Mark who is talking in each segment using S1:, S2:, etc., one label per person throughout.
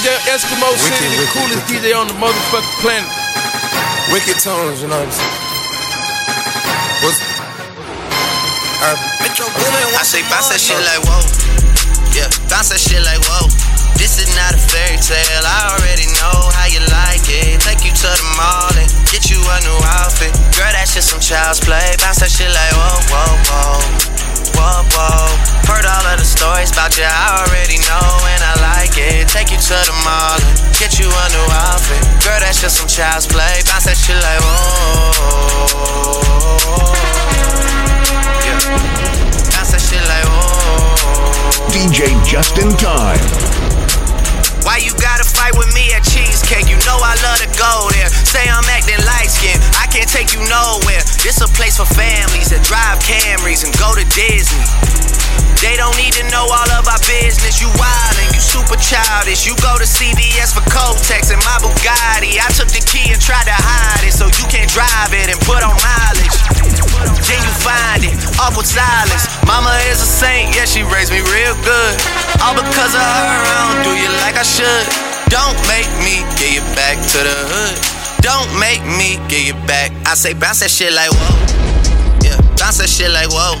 S1: DJ Eskimo
S2: Wicked,
S1: City, the
S2: wicked,
S1: coolest
S2: wicked.
S1: DJ on the motherfucking planet.
S2: Wicked tones, you know what I'm saying? What's
S3: I say bounce that shit like whoa. Yeah, bounce that shit like whoa. This is not a fairy tale. I already know how you like it. Take you to the mall and get you a new outfit. Girl, that shit some child's play. Bounce that shit like whoa, whoa, whoa. Whoa, whoa. Heard all of the stories about you. I already know and I like it. Take you to the mall and get you a new outfit. Girl, that shit some child's play. Bounce that shit like whoa. Yeah. Bounce that shit like whoa.
S4: DJ Justin Tyme.
S3: Why you gotta fight with me at Cheesecake? You know I love to go there. Say I'm acting light skinned, I can't take you nowhere. This a place for families Disney. They don't need to know all of our business. You wildin', you super childish. You go to CVS for Kotex and my Bugatti. I took the key and tried to hide it so you can't drive it and put on mileage. Then you find it, awful silence. Mama is a saint, yeah, she raised me real good. All because of her, I don't do you like I should. Don't make me get you back to the hood. Don't make me get you back. I say bounce that shit like whoa. Yeah, bounce that shit like whoa.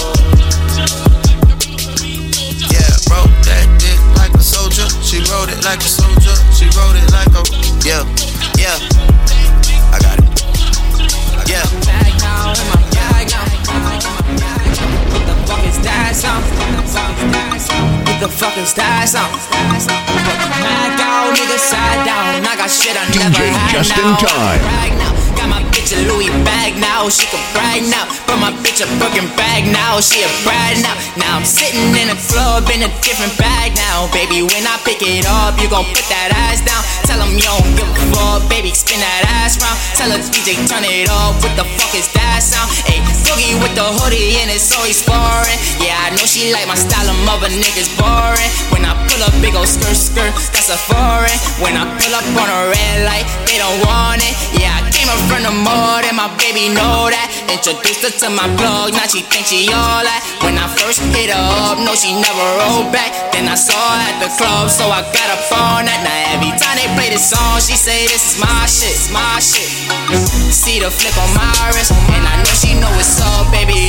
S3: She wrote it like a soldier. She wrote it like a yeah, yeah. I got it. Yeah.
S5: bag now, in my bag now. What the fuck is that sound? The fuck is that sound? Mag out, nigga, side down. I got shit I never
S4: DJ
S5: had
S4: Just in
S5: now.
S4: Time.
S5: Brag now. Got my bitch a Louis bag now. She can brag now. But my bitch a Birkin bag now. She a bride now. Now I'm sitting in a club in a different bag now. Baby, when I pick it up, you gon' put that ass down. Tell him you don't give a fuck. Baby, spin that ass round. Tell her DJ, turn it up. What the fuck is that sound? Ayy, Boogie with the hoodie and it's always foreign. Yeah, I know she like my style, of mother niggas boring. When I pull up, big ol' skirt, skirt, that's a foreign. When I pull up on a red light, they don't want it. Yeah, I came up from the mud and my baby know that. Introduced her to my plug, now she thinks she all that. When I first hit her up, no, she never rolled back. Then I saw her at the club, so I got up on that. Now every time they play this song, she say this is my shit, it's my shit. See the flip on my wrist, and I know she know it's up, baby.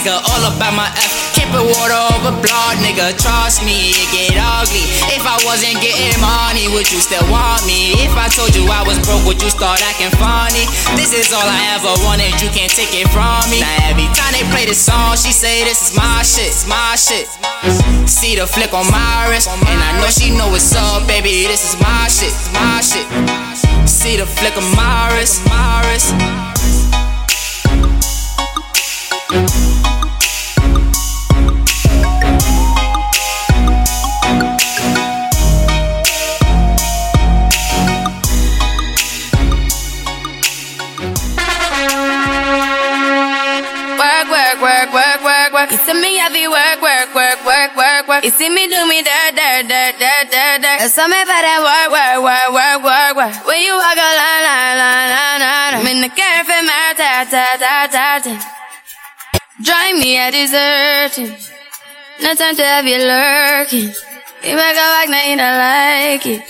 S5: Nigga. All about my F, keep it water over blood, nigga. Trust me, it get ugly. If I wasn't getting money, would you still want me? If I told you I was broke, would you start acting funny? This is all I ever wanted, you can't take it from me. Now every time they play this song, she say this is my shit, it's my shit. See the flick on my wrist, and I know she know what's up, baby. This is my shit, it's my shit. See the flick of my wrist, my wrist.
S6: See me heavy work, work, work, work, work, work. You see me do me dirt, dirt, dirt, dirt, dirt, dirt. That's all me for that work, work, work, work, work, work. When you walk a line, line, line, line, line. I'm in the cafe, my ta, ta, ta, ta, ta. Drive me a deserting. No time to have you lurking. You make a back, now you don't like it.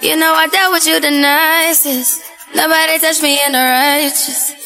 S6: You know I dealt with you the nicest. Nobody touched me in the righteous.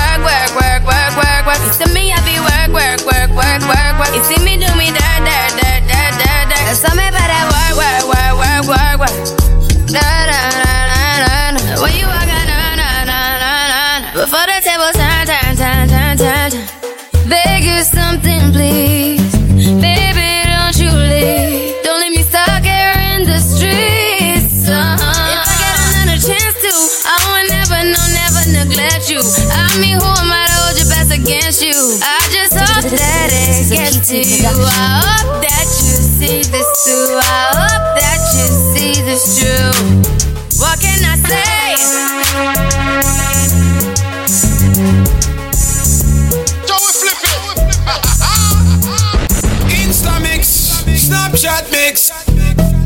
S6: work, work, work. You see me, I be work, work, work, work, work, work. You see me do me dirt, dirt, dirt, dirt, dirt, dirt. There's something about that work, work, work, work, work, work. Da da da da da da. When you walk out, na na na na na. Before the table turn, turn, turn, turn, turn, turn. Beg you something, please. You? I just hope that it gets to you. I hope
S7: oh,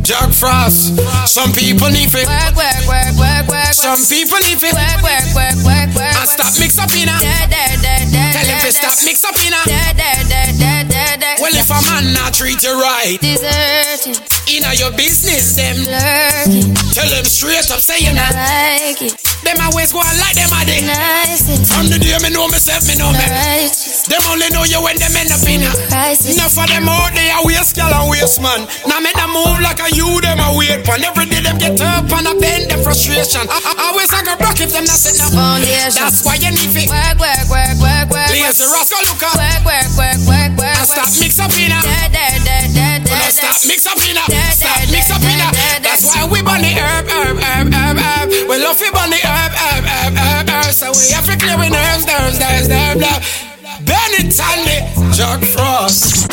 S7: Jack Frost. Some people need it.
S6: Work, work, work, work, work.
S7: Some people need it.
S6: Work, work, work, work, work.
S7: And stop mix up in a. Tell him to stop mix up in a. Well, if a man not treat you right,
S6: Deserting,
S7: in a your business, them
S6: lurking,
S7: tell them straight up, say you not.
S6: like it,
S7: Them always go on like them a day.
S6: nice
S7: From the day me know myself, me know me. Them only know you when them end up in a. Enough of them out there waste gal and waste man. Now make them move like a you them a wait pan. Every day them get up and a bend them frustration. I, I, always I go broke if them not down.
S6: Foundation.
S7: That's why you need it.
S6: Work, work, work, work, work,
S7: Lazy rascal look up
S6: work, work, work, work, work,
S7: and stop mix up in a. Stop mix up in a. Stop mix up in a. That's why we burn the herb, herb, herb, herb, herb. We love it burn the herb, herb, herb, herb, herb. So we have to clear with nerves, nerves, nerves, nerves, nerves. Benny Tanley, Jack Frost.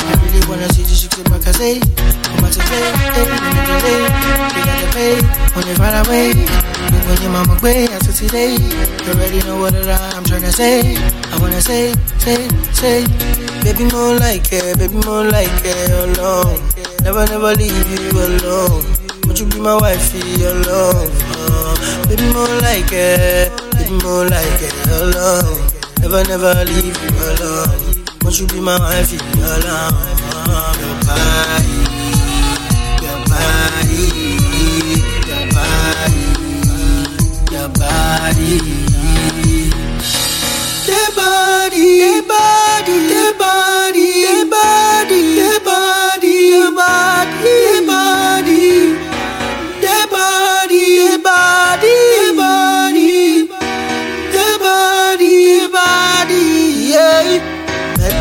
S1: I really wanna see out to play, every minute delay got to pay when they run away. Look when your mama way after today. You already know what it I'm trying to say. I wanna say, say, say Baby more like it, baby more like it alone. Never, never leave you alone. Would you be my wifey alone? Uh, baby more like it, baby more like it alone. Never, never leave you alone. Won't you be my wife? Your love,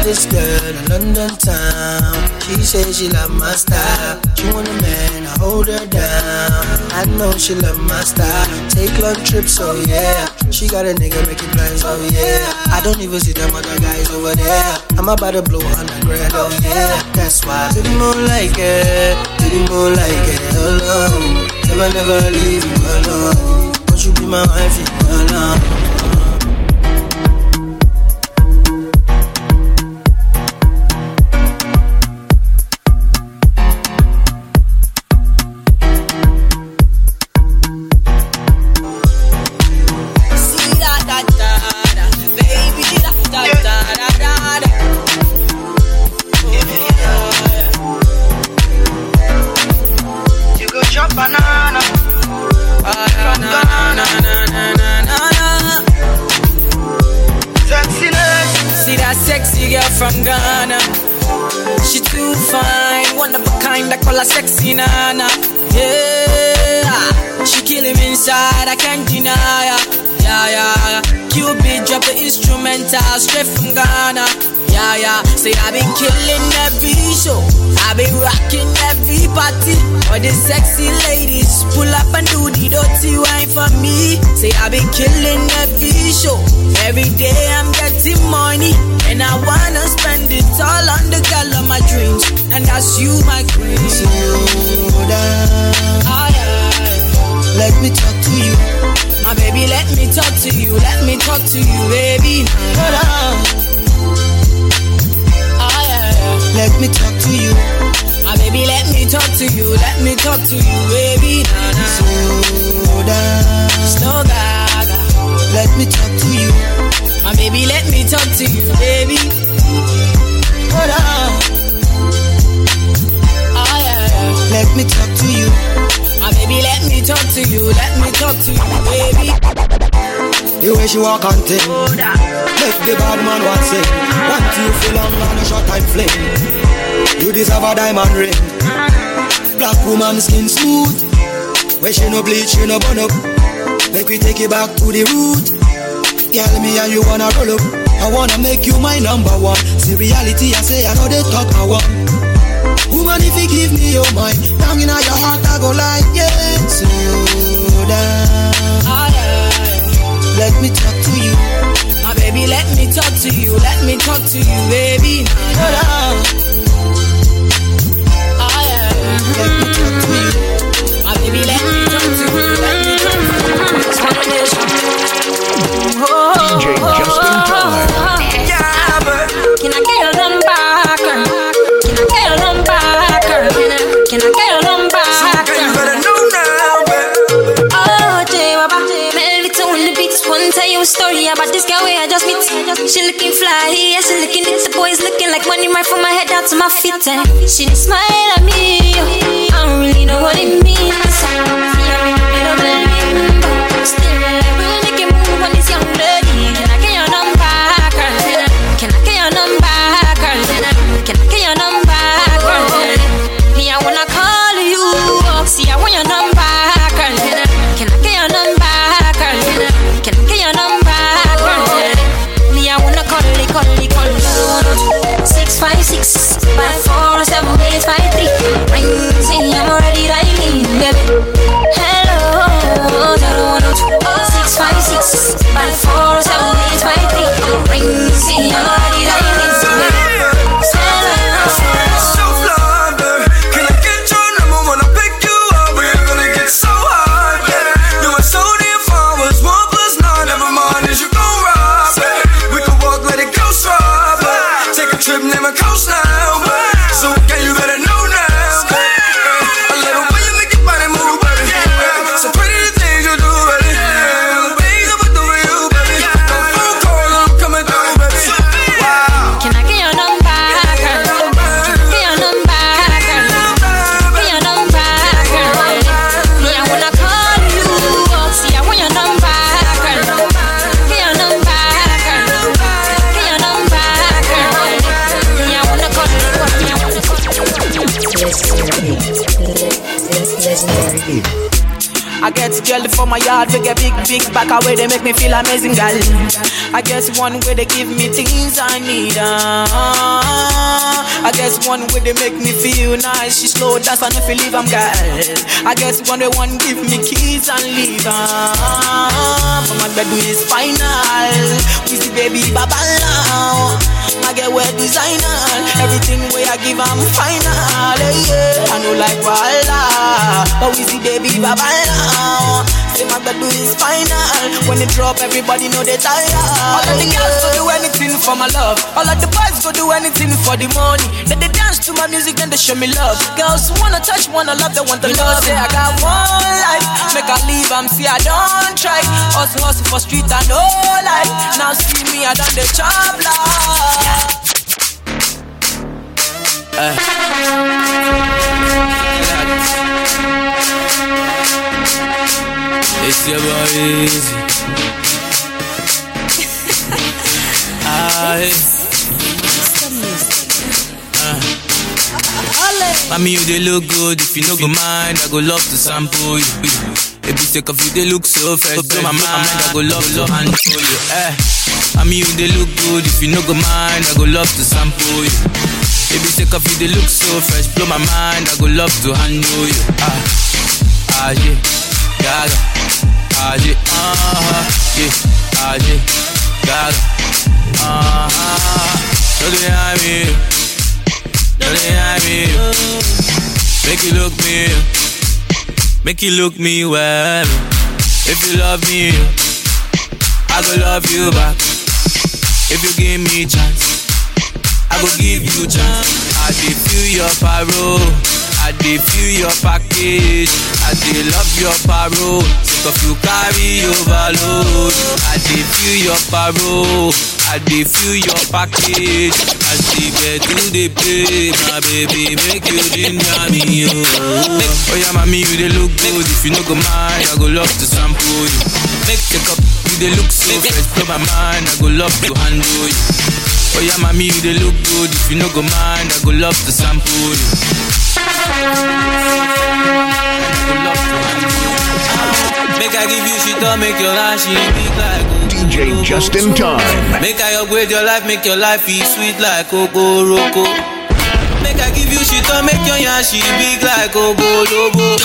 S1: this girl in London town. She says she love my style. She want a man, I hold her down. I know she love my style. Take long trips, oh yeah. She got a nigga making plans, oh yeah. I don't even see them other guys over there. I'm about to blow on the grand, oh yeah. That's why, baby, more like it. Baby, more like it, alone. Never, never leave you alone. Won't you be my wife, alone?
S8: Sexy ladies pull up and do the dirty wine for me. Say I been killing every show. Every day I'm getting money. And I wanna spend it all on the girl of my dreams. And that's you, my queen.
S1: Slow down.
S8: Ah, yeah.
S1: Let me talk to you.
S8: My baby, let me talk to you. Let me talk to you, baby.
S1: Slow down.
S8: Ah, yeah, yeah.
S1: Let me talk to you.
S8: Baby, let me talk to you. Let me talk to you, baby. Nah, nah.
S1: Slow down.
S8: Slow gaga.
S9: Let me talk to you.
S8: My baby, let me talk to you, baby.
S9: Hold on.
S8: Oh yeah, yeah.
S9: Let me talk to you.
S8: My baby, let me talk to you. Let me talk to you, baby.
S9: The way she walk on thing. Make the bad man want say. Want you feel long on a short time flame. You deserve a diamond ring. Black woman skin smooth. Where she no bleach, she no burn up. Make we take it back to the root. Tell me how you wanna roll up. I wanna make you my number one. See reality, I say I know they talk I want. Woman, if you give me your mind, down in your heart, I go like, yeah, slow down. Let me talk to you.
S8: My baby, let me talk to you. Let me talk to you, baby.
S9: On. Me talk to you.
S8: Let me talk to you.
S10: She looking fly, yeah, she looking it. The boys looking like money right from my head down to my feet. And she didn't smile at me. I don't really know what it means. I'm in a bit of limbo.
S8: Big back away, they make me feel amazing, girl. I guess one way they give me things I need, uh, I guess one way they make me feel nice. She slow dance and if you leave, I'm girl. I guess one way one give me keys and leave, uh, my bed is final. We see baby baba now. I get wear designer, everything way I give, I'm final. yeah. I know like Walla, but we see baby baba now. My bed is final. When it drop, everybody know they tired. All of the girls go do anything for my love. All of the boys go do anything for the money. Then they dance to my music, then they show me love. Girls wanna touch, wanna love, they want the love. Know, Say I got one life, make I leave, I'm see I don't try. Hustle, hustle for street and no life. Now see me, I done the job life.
S2: It's your boy Easy. Aye. Mommy, you they look good. If you no go mind, I go love to sample you. If you take off you, they look so fresh. Blow my mind, I go love to handle you. Eh. Mommy, you they look good. If you no go mind, I go love to sample you. If you take off you, they look so fresh. Blow my mind, I go love to handle you. Ah, ah yeah, gaga. Yeah, ah yeah, ah gaga. Ah, ah, so they have me. So they have me. Make you look me. Make you look me well. If you love me, I go love you back. If you give me chance, I go give you chance. I dey feel your parole. I dey feel your package. I dey love your parole. Sick of you carry overload. I dey feel your parole. I dey feel your package. As the bed to the play, my baby, make you ginger me, oh. Oh yeah, mommy, you dey look good. If you no go mind, I go love to sample you. Make take up, you dey look so fresh, blow my mind. I go love to handle you. Oh yeah, mommy, you dey look good. If you no go mind, I go love to sample you. Make I give you shit make your life she big like
S4: DJ Justin Tyme.
S2: Make I upgrade your life, make your life be sweet like Okoroko. Make I give you shit up, make your yarn she big like Ogolobo.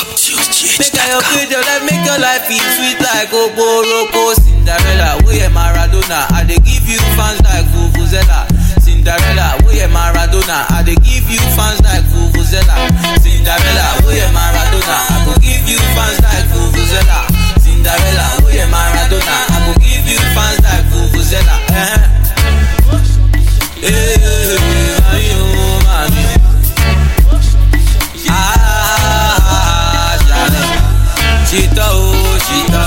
S2: Make I upgrade your life, make your life be sweet like Okoroko. Cinderella, we are Maradona. I they give you fans like Vuvuzela. Cinderella, we are Maradona. I dey give you fans like Vuvuzela. Cinderella, we are Maradona. I go give you fans like Vuvuzela. Cinderella, we are Maradona. I go give you fans like Vuvuzela. Eh? Eh, mami, oh, mami. Ah, Charlene. Chita, oh, Chita.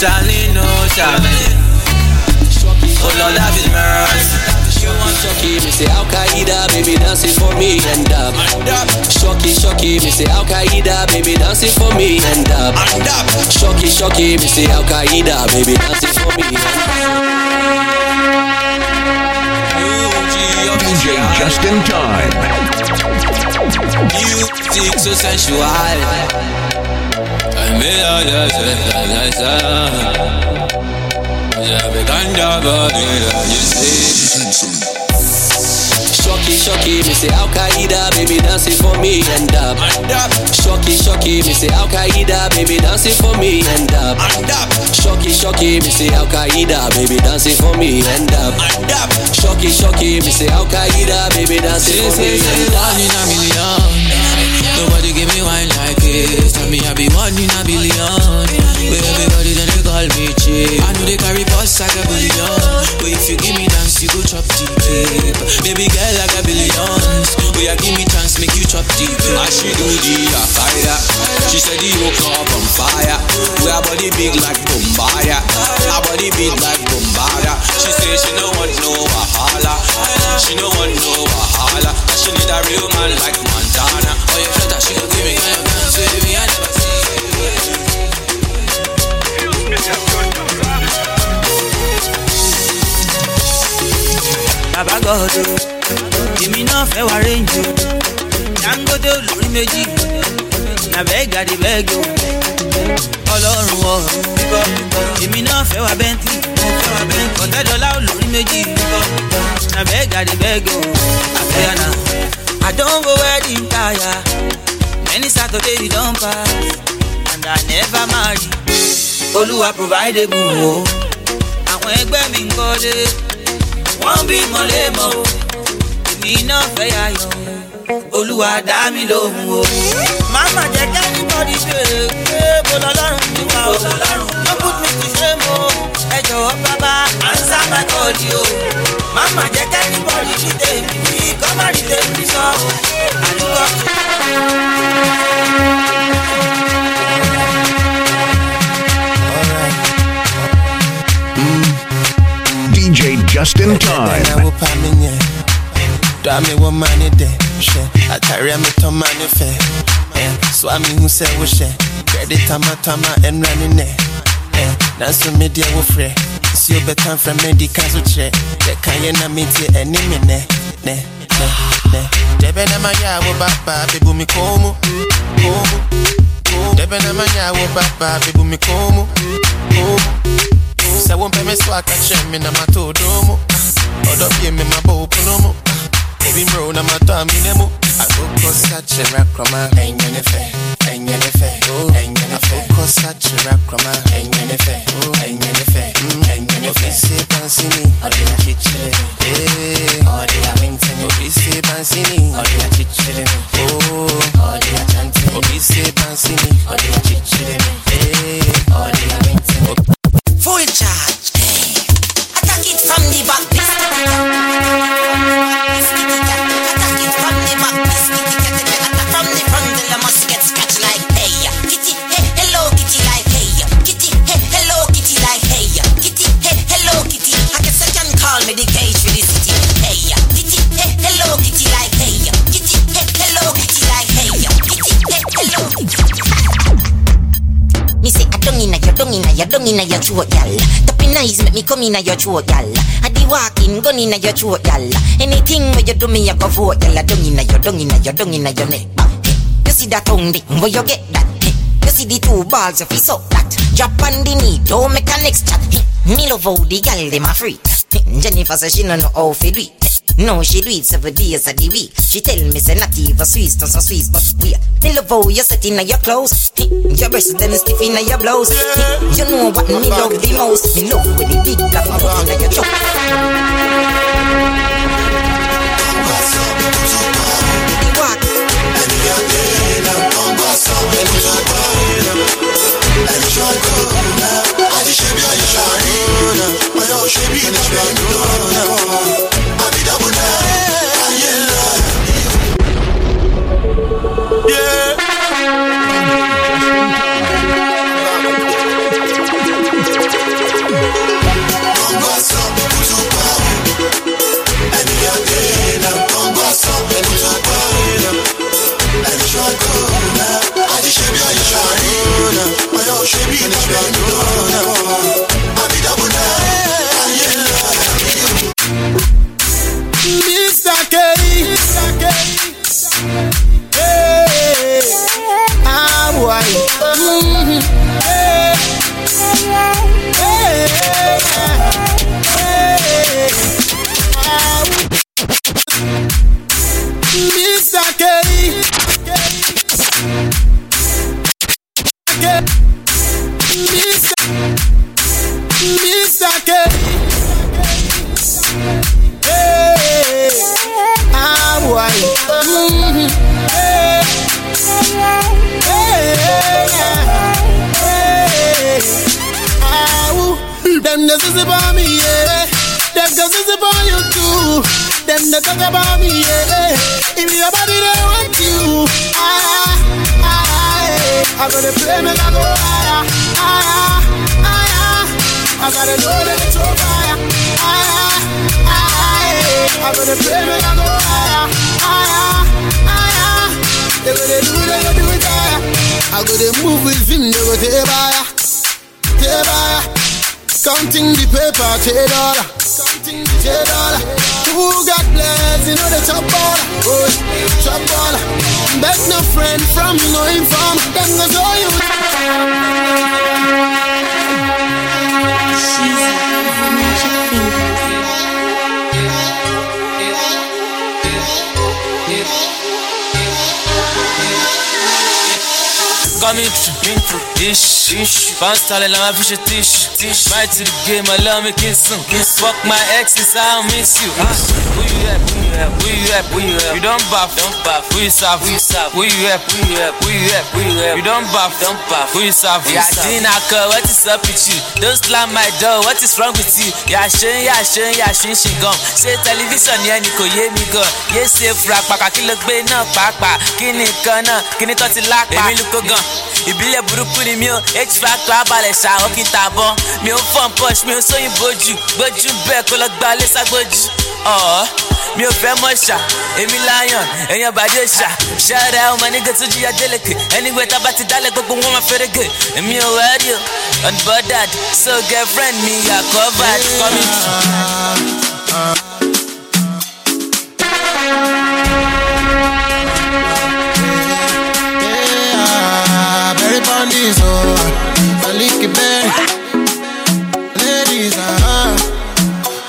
S2: Charlene, oh, Charlene. Oh, Lord, have his mercy.
S7: Shocky, me say Al Qaeda, baby dancing for me and up. Shocky, shocky, me say Al Qaeda, baby dancing for me and up. Shocky, shocky, me say Al Qaeda, baby dancing for me
S4: DJ Justin Tyme.
S2: Music so sensual. I made all the sense Yeah, we can talk about it, you see.
S7: Shocky, shocky, me say Al Qaeda, baby dancing for me and up. Shocky, shocky, me say Al Qaeda, baby dancing for me and up. Shocky, shocky, me say Al Qaeda, baby dancing for me and up. Shocky, shocky, me say Al Qaeda, baby dancing for me
S2: one in a million. Nobody give me wine like this. Tell me I be one in a billion. Where everybody call me cheap. Eh. I know they carry boss like a billion. But if you give me dance, you go chop deep. Baby girl like a billions. But you give me chance, make you chop deep.
S7: I she do the fire. She said the hook up on fire. We her body big like Bombaya. Her body big like Bombaya. She say she no want no wahala. She no want no wahala. She need a real man like Montana.
S2: Oh, up, she gon' give me kind of dance me. I never see bàbá gọ́dọ̀ èmi náà fẹ́ wá rẹ́ǹjì dangote olórí méjì na bẹ́ẹ̀gàdì bẹ́ẹ̀gì ọlọ́run ọ̀run èmi náà fẹ́ wá bẹ́ntì ọ̀tẹ́dọ́lá olórí méjì na bẹ́ẹ̀gàdì bẹ́ẹ̀gì àfẹ́yànà I don go wedding tire. Many Saturday don pass and I never marry olúwa provide egun o àwọn ẹgbẹ́ mi ń kọ́lé wọ́n bí mọ̀lẹ́mọ̀ o. Èmi náà fẹ́ yàyọ̀ olúwa dá mi lóhùn o. màmá jẹ́ kẹ́ni bọ́dí béèrè pé mo lọ́lọ́run mi wá o. No put me to shame o. Ẹ jọ̀wọ́ bàbá answer my call o. màmá jẹ́ kẹ́ni bọ́dí ní tèmi. Ní kọ́márì tèmi sọ o.
S11: tán máa ní fẹ́ sọ àmì hu sẹ́ wo ṣẹ kẹ́rẹ́dì tamatama ẹ̀nura ní nẹ̀ nanso mi díẹ̀ wo frẹ̀ nsi o bẹ̀ tán fẹ́ mi di ká so kyerẹ́ yẹ ká yẹ na mi ti ẹni mi nẹ̀ nẹ̀ nẹ̀ nẹ̀ dẹ́bẹ̀ náà máa yẹ àwọ̀ bàbá bíbu mi kọ́ mu dẹ́bẹ̀ náà máa yẹ àwọ̀ bàbá bíbu mi kọ́ mu kọ́ mu sɛ wompɛ me so aka kyerɛ me na matɔ ɔdɔ mu ɔdɔ bie me mabɔ wo pono mu obi mmerɛ wo na matɔ amene mu akokɔ sa kyerɛ akrɔma ɛnyɛ ne fɛ ɛnyɛ ne fɛ ɛnyɛ ne fɛ akokɔ sa kyerɛ akrɔma ɛnyɛ ne fɛ ɛnyɛ ne fɛ ɛnyɛ ne fɛ obi se pansini ɔde akyekyere me. Ɔde awentene obi se pansini ɔde akyekyere me. Ɔde akyantene obi se pansini ɔde
S12: inna your, throat, gal. Tapping eyes make me come inna uh, your throat, gal. I di walking, gun inna uh, your throat, gal. Anything where you do me, I go vote, gal. Don't inna uh, your, don't inna your, don't inna your neck. You see that tongue, dick, where you get that? You see the two balls, you feel so that. Drop on the knee, don't make a next chat. Me love how the gal dem a free. Jennifer say she no know how fi do it. No, she do it seven days of the week. She tell me say not even Swiss, not so Swiss, but we. Me love how you set inna your clothes. Your breasts them stiff in your blouse. You know what me love the most. Me love with the big black butt inna your choke.
S13: Mr. The sissy about me, yeah. Them the sissy about you too. Them the talk about me, yeah. If your body they want you, ah, ah, hey. I gotta play me, I go higher, higher, higher. I gotta know that it's on fire, higher, higher. I gotta play me, like I go higher, higher, higher. They gonna do, they gonna do it higher. I gotta move with him, they go take fire, take fire. Counting the paper, take dollar. Counting the take dollar. Who got blessed, you know the chop baller. Oh, chop baller. Bet no friend from no inform. Them go show you.
S14: Coming through, into ish, ish. Bounce style and my fish a tish, tish. Right to the game, I love me kiss. Fuck my exes, I miss you. Ah, Who you at? Who you at? Who you at? Who you at? You don't buff, don't buff. Who you serve? Who you serve? Who you at? Who you at? Who you at? Who you at? You don't buff, don't buff. Who you serve? Yeah, Dina, what is up with you? Don't slam my door, what is wrong with you? Yeah, shin, yeah, shin, yeah, shin, shin, gum. Ṣé tẹlifíṣàn yẹn ni kò yé mi gan? Yé ṣe fura pàkà kí ló gbé náà pàápàá? Kí ni kan náà? Kí ni tó ti lápá? Èmi ló kó gan. Ìbílẹ̀ burúkú ni mi ò H factor abalẹ̀ ó kí n tàbọ̀. Mi ò fọ́n push, mi ò sóyìn bójú. Gbójú bẹ́ẹ̀ kó lọ gba ilé ságbójú. Ọ̀ọ́ mi ò fẹ́ mọ̀ ṣá, èmi lion, èèyàn bàdé ṣá. Ṣáàrà ọmọ nígbà tó jìyà délẹ̀kẹ̀. Anyway tá a bá ti dálẹ̀ gbogbo wọn máa fẹ́rẹ̀. Èmi ò wẹ́rí o, unbothered, so girlfriend mi yà covered coming
S13: bandits, oh, I lick it berry. Ladies, ah,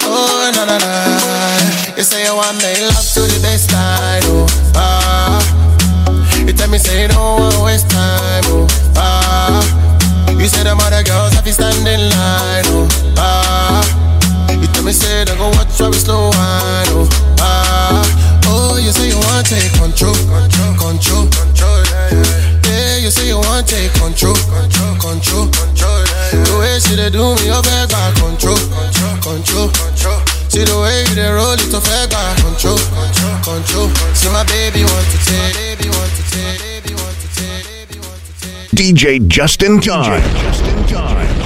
S13: oh, na na na. You say you want make love to the best time, oh, ah. You tell me say you don't want waste time, oh, ah. You say them other girls have to stand in line, oh, ah. You tell me say they go watch how we slow wine, oh, ah. Oh, you say you want take control, control, control, control, yeah, yeah. Yeah, you say you want take control, control, control, control, yeah, yeah. The way she they do me, you beg back control, control, control, control. See the way you they roll it, to beg back control, control, control. See my baby want to take, baby want to take, baby want to take, baby want to take.
S4: DJ Justin Tyme. Justin Tyme.